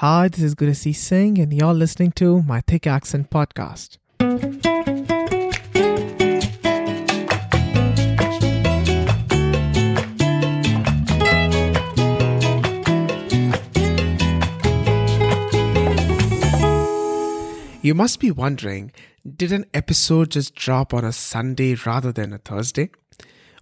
Hi, this is Gurasis Singh, and you're listening to my Thick Accent podcast. You must be wondering did an episode just drop on a Sunday rather than a Thursday?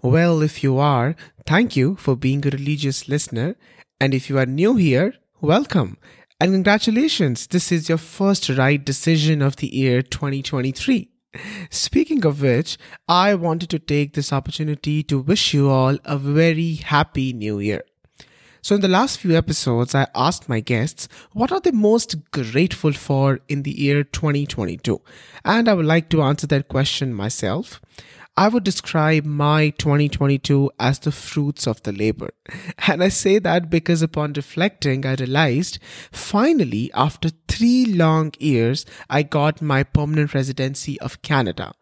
Well, if you are, thank you for being a religious listener. And if you are new here, welcome. And congratulations, this is your first right decision of the year 2023. Speaking of which, I wanted to take this opportunity to wish you all a very happy new year. So, in the last few episodes, I asked my guests what are they most grateful for in the year 2022? And I would like to answer that question myself. I would describe my 2022 as the fruits of the labor. And I say that because upon reflecting, I realized finally, after three long years, I got my permanent residency of Canada.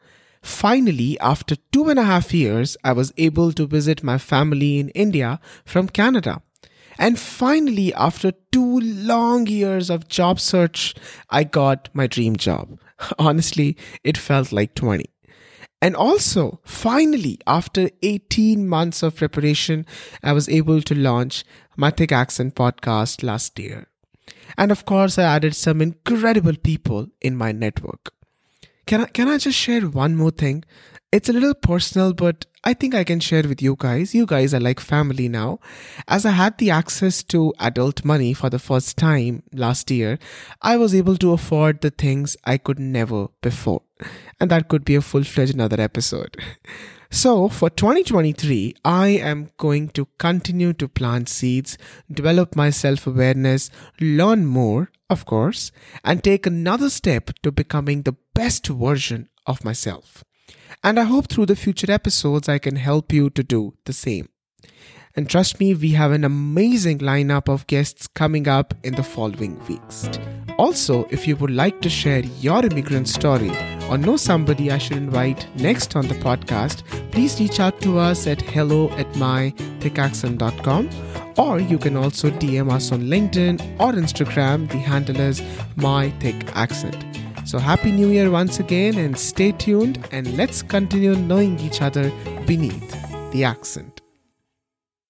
Finally, after two and a half years, I was able to visit my family in India from Canada. And finally, after two long years of job search, I got my dream job. Honestly, it felt like 20. And also, finally, after 18 months of preparation, I was able to launch my Thick Accent podcast last year. And of course, I added some incredible people in my network. Can I, can I just share one more thing? It's a little personal, but I think I can share with you guys. You guys are like family now. As I had the access to adult money for the first time last year, I was able to afford the things I could never before. And that could be a full fledged another episode. So, for 2023, I am going to continue to plant seeds, develop my self awareness, learn more, of course, and take another step to becoming the best version of myself. And I hope through the future episodes I can help you to do the same. And trust me, we have an amazing lineup of guests coming up in the following weeks. Also, if you would like to share your immigrant story or know somebody I should invite next on the podcast, please reach out to us at hello at mythickaccent.com or you can also DM us on LinkedIn or Instagram. The handle is mythickaccent. So, Happy New Year once again, and stay tuned and let's continue knowing each other beneath the accent.